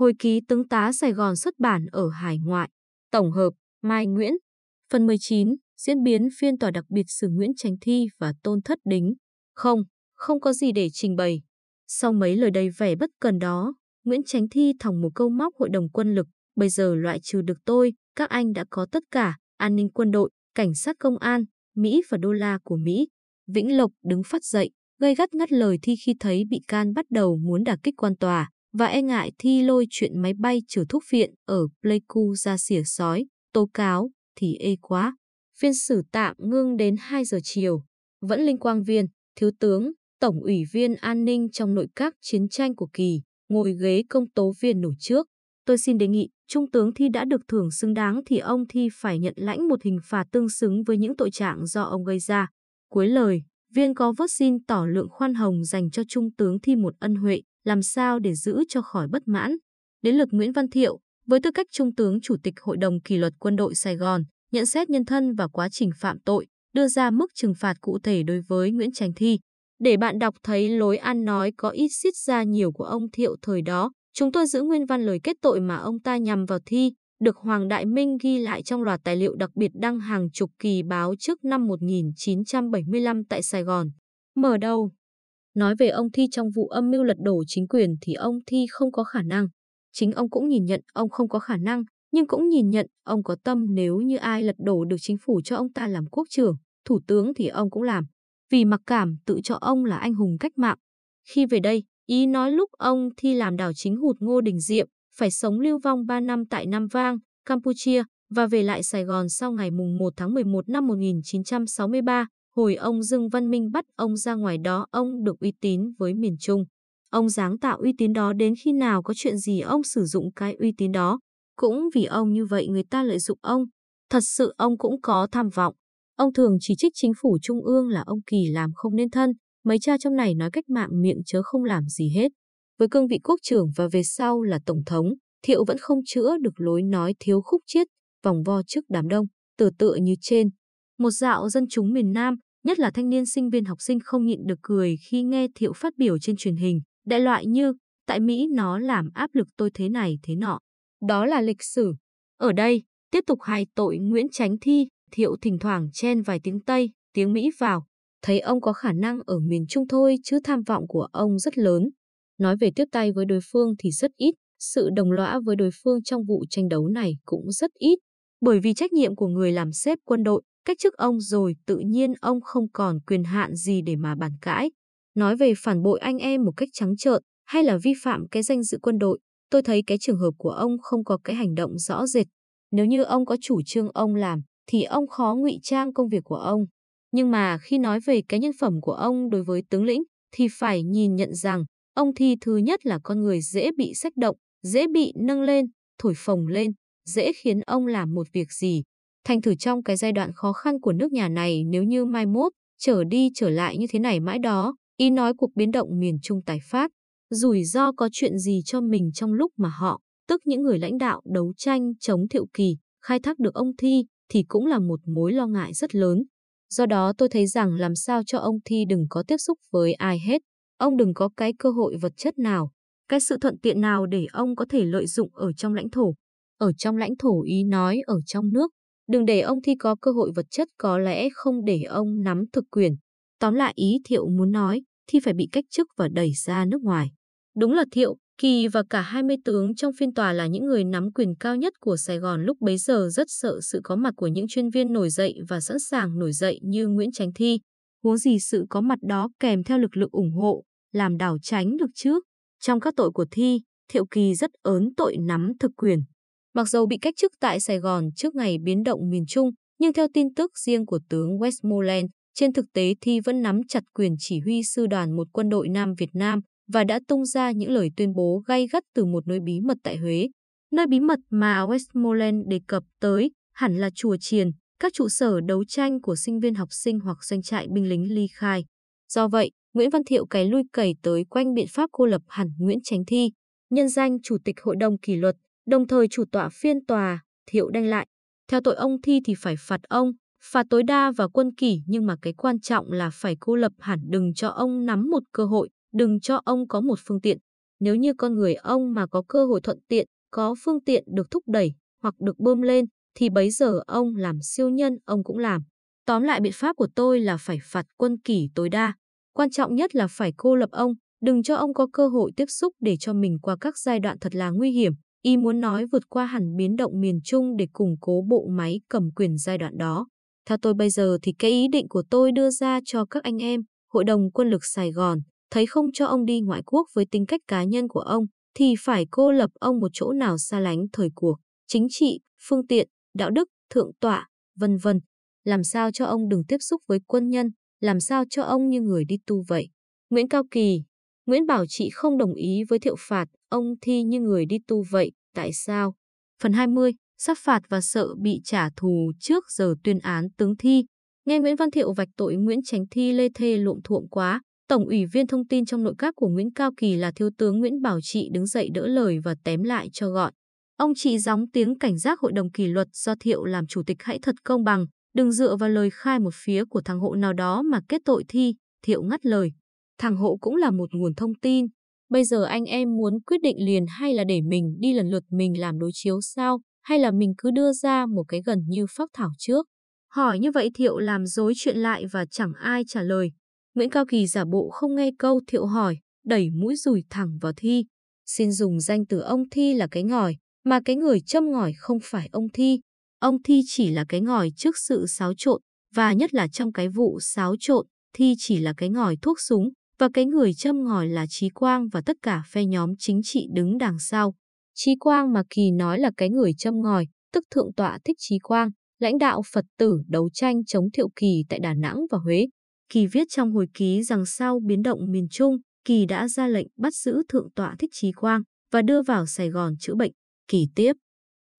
Hồi ký tướng tá Sài Gòn xuất bản ở hải ngoại. Tổng hợp, Mai Nguyễn. Phần 19, diễn biến phiên tòa đặc biệt xử Nguyễn Tránh Thi và Tôn Thất Đính. Không, không có gì để trình bày. Sau mấy lời đầy vẻ bất cần đó, Nguyễn Tránh Thi thòng một câu móc hội đồng quân lực, bây giờ loại trừ được tôi, các anh đã có tất cả, an ninh quân đội, cảnh sát công an, Mỹ và đô la của Mỹ. Vĩnh Lộc đứng phát dậy, gây gắt ngắt lời Thi khi thấy bị can bắt đầu muốn đả kích quan tòa và e ngại Thi lôi chuyện máy bay chở thuốc viện ở Pleiku ra xỉa sói, tố cáo thì ê quá. Phiên xử tạm ngưng đến 2 giờ chiều. Vẫn Linh Quang Viên, Thiếu tướng, Tổng ủy viên an ninh trong nội các chiến tranh của Kỳ, ngồi ghế công tố viên nổi trước. Tôi xin đề nghị, Trung tướng Thi đã được thưởng xứng đáng thì ông Thi phải nhận lãnh một hình phạt tương xứng với những tội trạng do ông gây ra. Cuối lời, viên có vớt xin tỏ lượng khoan hồng dành cho Trung tướng Thi một ân huệ, làm sao để giữ cho khỏi bất mãn. Đến lượt Nguyễn Văn Thiệu, với tư cách Trung tướng Chủ tịch Hội đồng Kỷ luật Quân đội Sài Gòn, nhận xét nhân thân và quá trình phạm tội, đưa ra mức trừng phạt cụ thể đối với Nguyễn Tránh Thi. Để bạn đọc thấy lối ăn nói có ít xiết ra nhiều của ông Thiệu thời đó, chúng tôi giữ nguyên văn lời kết tội mà ông ta nhằm vào Thi, được Hoàng Đại Minh ghi lại trong loạt tài liệu đặc biệt đăng hàng chục kỳ báo trước năm 1975 tại Sài Gòn. Mở đầu Nói về ông Thi trong vụ âm mưu lật đổ chính quyền thì ông Thi không có khả năng. Chính ông cũng nhìn nhận ông không có khả năng, nhưng cũng nhìn nhận ông có tâm nếu như ai lật đổ được chính phủ cho ông ta làm quốc trưởng, thủ tướng thì ông cũng làm. Vì mặc cảm tự cho ông là anh hùng cách mạng. Khi về đây, ý nói lúc ông Thi làm đảo chính hụt Ngô Đình Diệm, phải sống lưu vong 3 năm tại Nam Vang, Campuchia và về lại Sài Gòn sau ngày 1 tháng 11 năm 1963, hồi ông Dương Văn Minh bắt ông ra ngoài đó ông được uy tín với miền Trung. Ông dáng tạo uy tín đó đến khi nào có chuyện gì ông sử dụng cái uy tín đó. Cũng vì ông như vậy người ta lợi dụng ông. Thật sự ông cũng có tham vọng. Ông thường chỉ trích chính phủ trung ương là ông Kỳ làm không nên thân. Mấy cha trong này nói cách mạng miệng chớ không làm gì hết. Với cương vị quốc trưởng và về sau là tổng thống, Thiệu vẫn không chữa được lối nói thiếu khúc chiết, vòng vo trước đám đông, tự tựa như trên. Một dạo dân chúng miền Nam, nhất là thanh niên sinh viên học sinh không nhịn được cười khi nghe Thiệu phát biểu trên truyền hình, đại loại như, tại Mỹ nó làm áp lực tôi thế này thế nọ. Đó là lịch sử. Ở đây, tiếp tục hài tội Nguyễn Tránh Thi, Thiệu thỉnh thoảng chen vài tiếng Tây, tiếng Mỹ vào. Thấy ông có khả năng ở miền Trung thôi chứ tham vọng của ông rất lớn. Nói về tiếp tay với đối phương thì rất ít, sự đồng lõa với đối phương trong vụ tranh đấu này cũng rất ít. Bởi vì trách nhiệm của người làm xếp quân đội, cách chức ông rồi tự nhiên ông không còn quyền hạn gì để mà bàn cãi. Nói về phản bội anh em một cách trắng trợn hay là vi phạm cái danh dự quân đội, tôi thấy cái trường hợp của ông không có cái hành động rõ rệt. Nếu như ông có chủ trương ông làm, thì ông khó ngụy trang công việc của ông. Nhưng mà khi nói về cái nhân phẩm của ông đối với tướng lĩnh, thì phải nhìn nhận rằng ông Thi thứ nhất là con người dễ bị sách động, dễ bị nâng lên, thổi phồng lên, dễ khiến ông làm một việc gì. Thành thử trong cái giai đoạn khó khăn của nước nhà này nếu như mai mốt, trở đi trở lại như thế này mãi đó, ý nói cuộc biến động miền Trung tái phát, rủi ro có chuyện gì cho mình trong lúc mà họ, tức những người lãnh đạo đấu tranh chống thiệu kỳ, khai thác được ông Thi thì cũng là một mối lo ngại rất lớn. Do đó tôi thấy rằng làm sao cho ông Thi đừng có tiếp xúc với ai hết, ông đừng có cái cơ hội vật chất nào, cái sự thuận tiện nào để ông có thể lợi dụng ở trong lãnh thổ. Ở trong lãnh thổ ý nói ở trong nước, đừng để ông Thi có cơ hội vật chất có lẽ không để ông nắm thực quyền. Tóm lại ý Thiệu muốn nói, Thi phải bị cách chức và đẩy ra nước ngoài. Đúng là Thiệu, Kỳ và cả 20 tướng trong phiên tòa là những người nắm quyền cao nhất của Sài Gòn lúc bấy giờ rất sợ sự có mặt của những chuyên viên nổi dậy và sẵn sàng nổi dậy như Nguyễn Tránh Thi. Huống gì sự có mặt đó kèm theo lực lượng ủng hộ, làm đảo tránh được trước. Trong các tội của Thi, Thiệu Kỳ rất ớn tội nắm thực quyền. Mặc dù bị cách chức tại Sài Gòn trước ngày biến động miền Trung, nhưng theo tin tức riêng của tướng Westmoreland, trên thực tế Thi vẫn nắm chặt quyền chỉ huy sư đoàn một quân đội Nam Việt Nam và đã tung ra những lời tuyên bố gay gắt từ một nơi bí mật tại Huế. Nơi bí mật mà Westmoreland đề cập tới hẳn là chùa Chiền, các trụ sở đấu tranh của sinh viên học sinh hoặc doanh trại binh lính ly khai. Do vậy, Nguyễn Văn Thiệu cái lui cày tới quanh biện pháp cô lập hẳn Nguyễn Chánh Thi, nhân danh Chủ tịch Hội đồng Kỷ luật, đồng thời chủ tọa phiên tòa, Thiệu đanh lại. Theo tội ông Thi thì phải phạt ông, phạt tối đa và quân kỷ nhưng mà cái quan trọng là phải cô lập hẳn đừng cho ông nắm một cơ hội, đừng cho ông có một phương tiện. Nếu như con người ông mà có cơ hội thuận tiện, có phương tiện được thúc đẩy hoặc được bơm lên, thì bấy giờ ông làm siêu nhân ông cũng làm. Tóm lại biện pháp của tôi là phải phạt quân kỷ tối đa. Quan trọng nhất là phải cô lập ông, đừng cho ông có cơ hội tiếp xúc để cho mình qua các giai đoạn thật là nguy hiểm. Y muốn nói vượt qua hẳn biến động miền Trung để củng cố bộ máy cầm quyền giai đoạn đó. Theo tôi bây giờ thì cái ý định của tôi đưa ra cho các anh em, Hội đồng Quân lực Sài Gòn, thấy không cho ông đi ngoại quốc với tính cách cá nhân của ông, thì phải cô lập ông một chỗ nào xa lánh thời cuộc, chính trị, phương tiện, đạo đức, thượng tọa, vân vân. Làm sao cho ông đừng tiếp xúc với quân nhân, làm sao cho ông như người đi tu vậy. Nguyễn Cao Kỳ, Nguyễn Bảo Trị không đồng ý với thiệu phạt, ông thi như người đi tu vậy, tại sao? Phần 20, sắp phạt và sợ bị trả thù trước giờ tuyên án tướng thi. Nghe Nguyễn Văn Thiệu vạch tội Nguyễn Chánh Thi lê thê lộn thuộm quá, Tổng ủy viên thông tin trong nội các của Nguyễn Cao Kỳ là Thiếu tướng Nguyễn Bảo Trị đứng dậy đỡ lời và tém lại cho gọn. Ông trị gióng tiếng cảnh giác hội đồng kỷ luật do Thiệu làm chủ tịch hãy thật công bằng, đừng dựa vào lời khai một phía của thằng hộ nào đó mà kết tội thi, Thiệu ngắt lời. Thằng hộ cũng là một nguồn thông tin. Bây giờ anh em muốn quyết định liền hay là để mình đi lần lượt mình làm đối chiếu sao, hay là mình cứ đưa ra một cái gần như phác thảo trước. Hỏi như vậy Thiệu làm dối chuyện lại và chẳng ai trả lời. Nguyễn Cao Kỳ giả bộ không nghe câu Thiệu hỏi, đẩy mũi rùi thẳng vào Thi. Xin dùng danh từ ông Thi là cái ngòi, mà cái người châm ngòi không phải ông Thi. Ông Thi chỉ là cái ngòi trước sự xáo trộn, và nhất là trong cái vụ xáo trộn, Thi chỉ là cái ngòi thuốc súng, và cái người châm ngòi là Trí Quang và tất cả phe nhóm chính trị đứng đằng sau. Trí Quang mà Kỳ nói là cái người châm ngòi, tức Thượng tọa Thích Trí Quang, lãnh đạo Phật tử đấu tranh chống Thiệu Kỳ tại Đà Nẵng và Huế. Kỳ viết trong hồi ký rằng sau biến động miền Trung, Kỳ đã ra lệnh bắt giữ Thượng tọa Thích Trí Quang và đưa vào Sài Gòn chữa bệnh. Kỳ tiếp.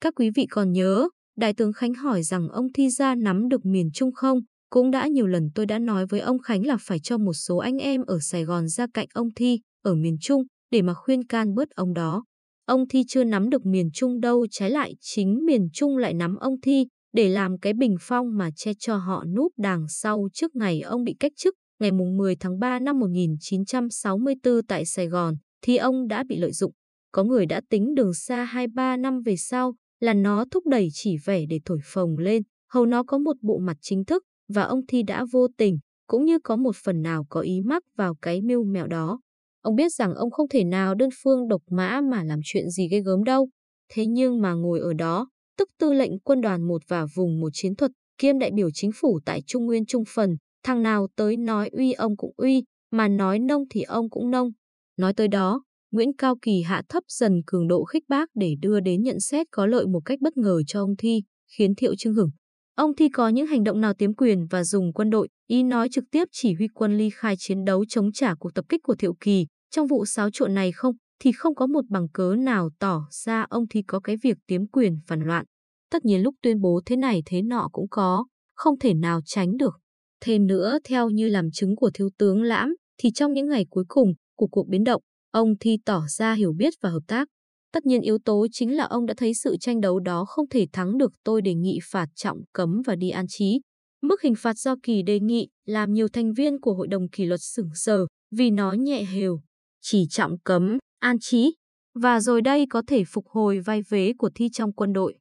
Các quý vị còn nhớ, Đại tướng Khánh hỏi rằng ông Thi Gia nắm được miền Trung không? Cũng đã nhiều lần tôi đã nói với ông Khánh là phải cho một số anh em ở Sài Gòn ra cạnh ông Thi, ở miền Trung, để mà khuyên can bớt ông đó. Ông Thi chưa nắm được miền Trung đâu, trái lại chính miền Trung lại nắm ông Thi, để làm cái bình phong mà che cho họ núp đằng sau trước ngày ông bị cách chức, ngày 10 tháng 3 năm 1964 tại Sài Gòn, thì ông đã bị lợi dụng. Có người đã tính đường xa 2-3 năm về sau là nó thúc đẩy chỉ vẻ để thổi phồng lên, hầu nó có một bộ mặt chính thức, và ông Thi đã vô tình, cũng như có một phần nào có ý mắc vào cái mưu mẹo đó. Ông biết rằng ông không thể nào đơn phương độc mã mà làm chuyện gì ghê gớm đâu. Thế nhưng mà ngồi ở đó, tức tư lệnh quân đoàn một và vùng một chiến thuật, kiêm đại biểu chính phủ tại Trung Nguyên Trung Phần, thằng nào tới nói uy ông cũng uy, mà nói nông thì ông cũng nông. Nói tới đó, Nguyễn Cao Kỳ hạ thấp dần cường độ khích bác để đưa đến nhận xét có lợi một cách bất ngờ cho ông Thi, khiến Thiệu Trưng hửng. Ông Thi có những hành động nào tiếm quyền và dùng quân đội, ý nói trực tiếp chỉ huy quân ly khai chiến đấu chống trả cuộc tập kích của Thiệu Kỳ. Trong vụ xáo trộn này không, thì không có một bằng cớ nào tỏ ra ông Thi có cái việc tiếm quyền phản loạn. Tất nhiên lúc tuyên bố thế này thế nọ cũng có, không thể nào tránh được. Thêm nữa, theo như làm chứng của thiếu tướng Lãm, thì trong những ngày cuối cùng của cuộc biến động, ông Thi tỏ ra hiểu biết và hợp tác. Tất nhiên yếu tố chính là ông đã thấy sự tranh đấu đó không thể thắng được tôi đề nghị phạt trọng cấm và đi an trí. Mức hình phạt do Kỳ đề nghị làm nhiều thành viên của hội đồng kỷ luật sửng sờ vì nó nhẹ hều, chỉ trọng cấm, an trí. Và rồi đây có thể phục hồi vai vế của thi trong quân đội.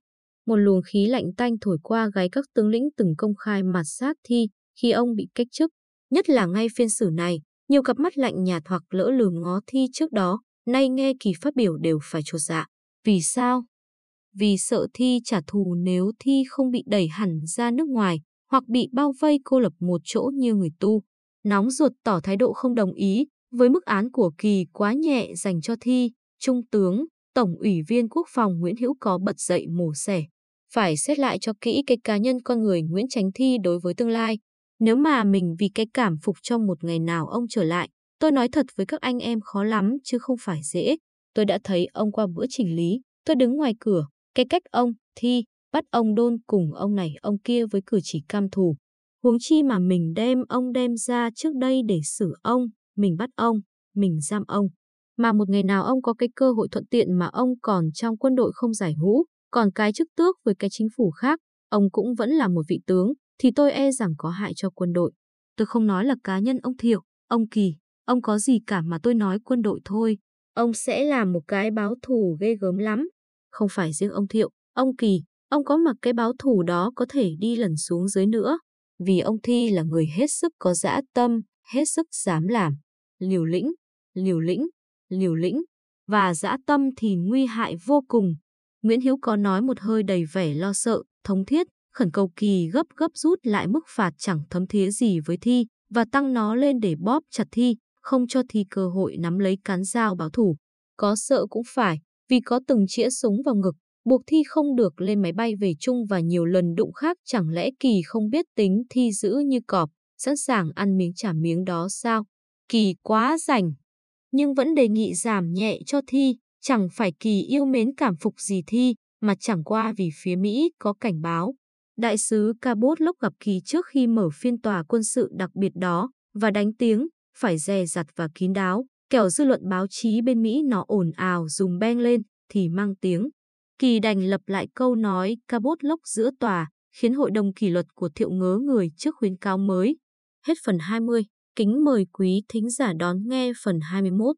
Một luồng khí lạnh tanh thổi qua gáy các tướng lĩnh từng công khai mặt sát thi khi ông bị cách chức. Nhất là ngay phiên xử này, nhiều cặp mắt lạnh nhạt hoặc lỡ lường ngó thi trước đó nay nghe Kỳ phát biểu đều phải chột dạ. Vì sao? Vì sợ Thi trả thù nếu Thi không bị đẩy hẳn ra nước ngoài hoặc bị bao vây cô lập một chỗ như người tu. Nóng ruột tỏ thái độ không đồng ý với mức án của Kỳ quá nhẹ dành cho Thi, Trung tướng, Tổng ủy viên Quốc phòng Nguyễn Hữu có bật dậy mổ xẻ. Phải xét lại cho kỹ cái cá nhân con người Nguyễn Tránh Thi đối với tương lai. Nếu mà mình vì cái cảm phục trong một ngày nào ông trở lại, Tôi nói thật với các anh em khó lắm chứ không phải dễ. Tôi đã thấy ông qua bữa chỉnh lý. Tôi đứng ngoài cửa. Cái cách ông, thi, bắt ông đôn cùng ông này ông kia với cử chỉ cam thù. Huống chi mà mình đem ông đem ra trước đây để xử ông, mình bắt ông, mình giam ông. Mà một ngày nào ông có cái cơ hội thuận tiện mà ông còn trong quân đội không giải ngũ, còn cái chức tước với cái chính phủ khác, ông cũng vẫn là một vị tướng, thì tôi e rằng có hại cho quân đội. Tôi không nói là cá nhân ông Thiệu, ông Kỳ, Ông có gì cả mà tôi nói quân đội thôi. ông sẽ làm một cái báo thù ghê gớm lắm. Không phải riêng ông Thiệu, ông Kỳ, ông có mặc cái báo thù đó có thể đi lần xuống dưới nữa. Vì ông Thi là người hết sức có dã tâm, hết sức dám làm. Liều lĩnh, liều lĩnh, liều lĩnh. Và dã tâm thì nguy hại vô cùng. Nguyễn Hiếu có nói một hơi đầy vẻ lo sợ, thống thiết, khẩn cầu Kỳ gấp gấp rút lại mức phạt chẳng thấm thía gì với Thi và tăng nó lên để bóp chặt Thi, không cho Thi cơ hội nắm lấy cán dao báo thủ. Có sợ cũng phải, vì có từng chĩa súng vào ngực, buộc Thi không được lên máy bay về chung và nhiều lần đụng khác chẳng lẽ Kỳ không biết tính Thi giữ như cọp, sẵn sàng ăn miếng trả miếng đó sao? Kỳ quá rảnh, nhưng vẫn đề nghị giảm nhẹ cho Thi, chẳng phải Kỳ yêu mến cảm phục gì Thi, mà chẳng qua vì phía Mỹ có cảnh báo. Đại sứ Cabot lúc gặp Kỳ trước khi mở phiên tòa quân sự đặc biệt đó và đánh tiếng, phải dè dặt và kín đáo, kẻo dư luận báo chí bên Mỹ nó ồn ào dùng beng lên thì mang tiếng. Kỳ đành lập lại câu nói Cabot lốc giữa tòa, khiến hội đồng kỷ luật của thiệu ngớ người trước khuyến cáo mới. Hết phần 20, kính mời quý thính giả đón nghe phần 21.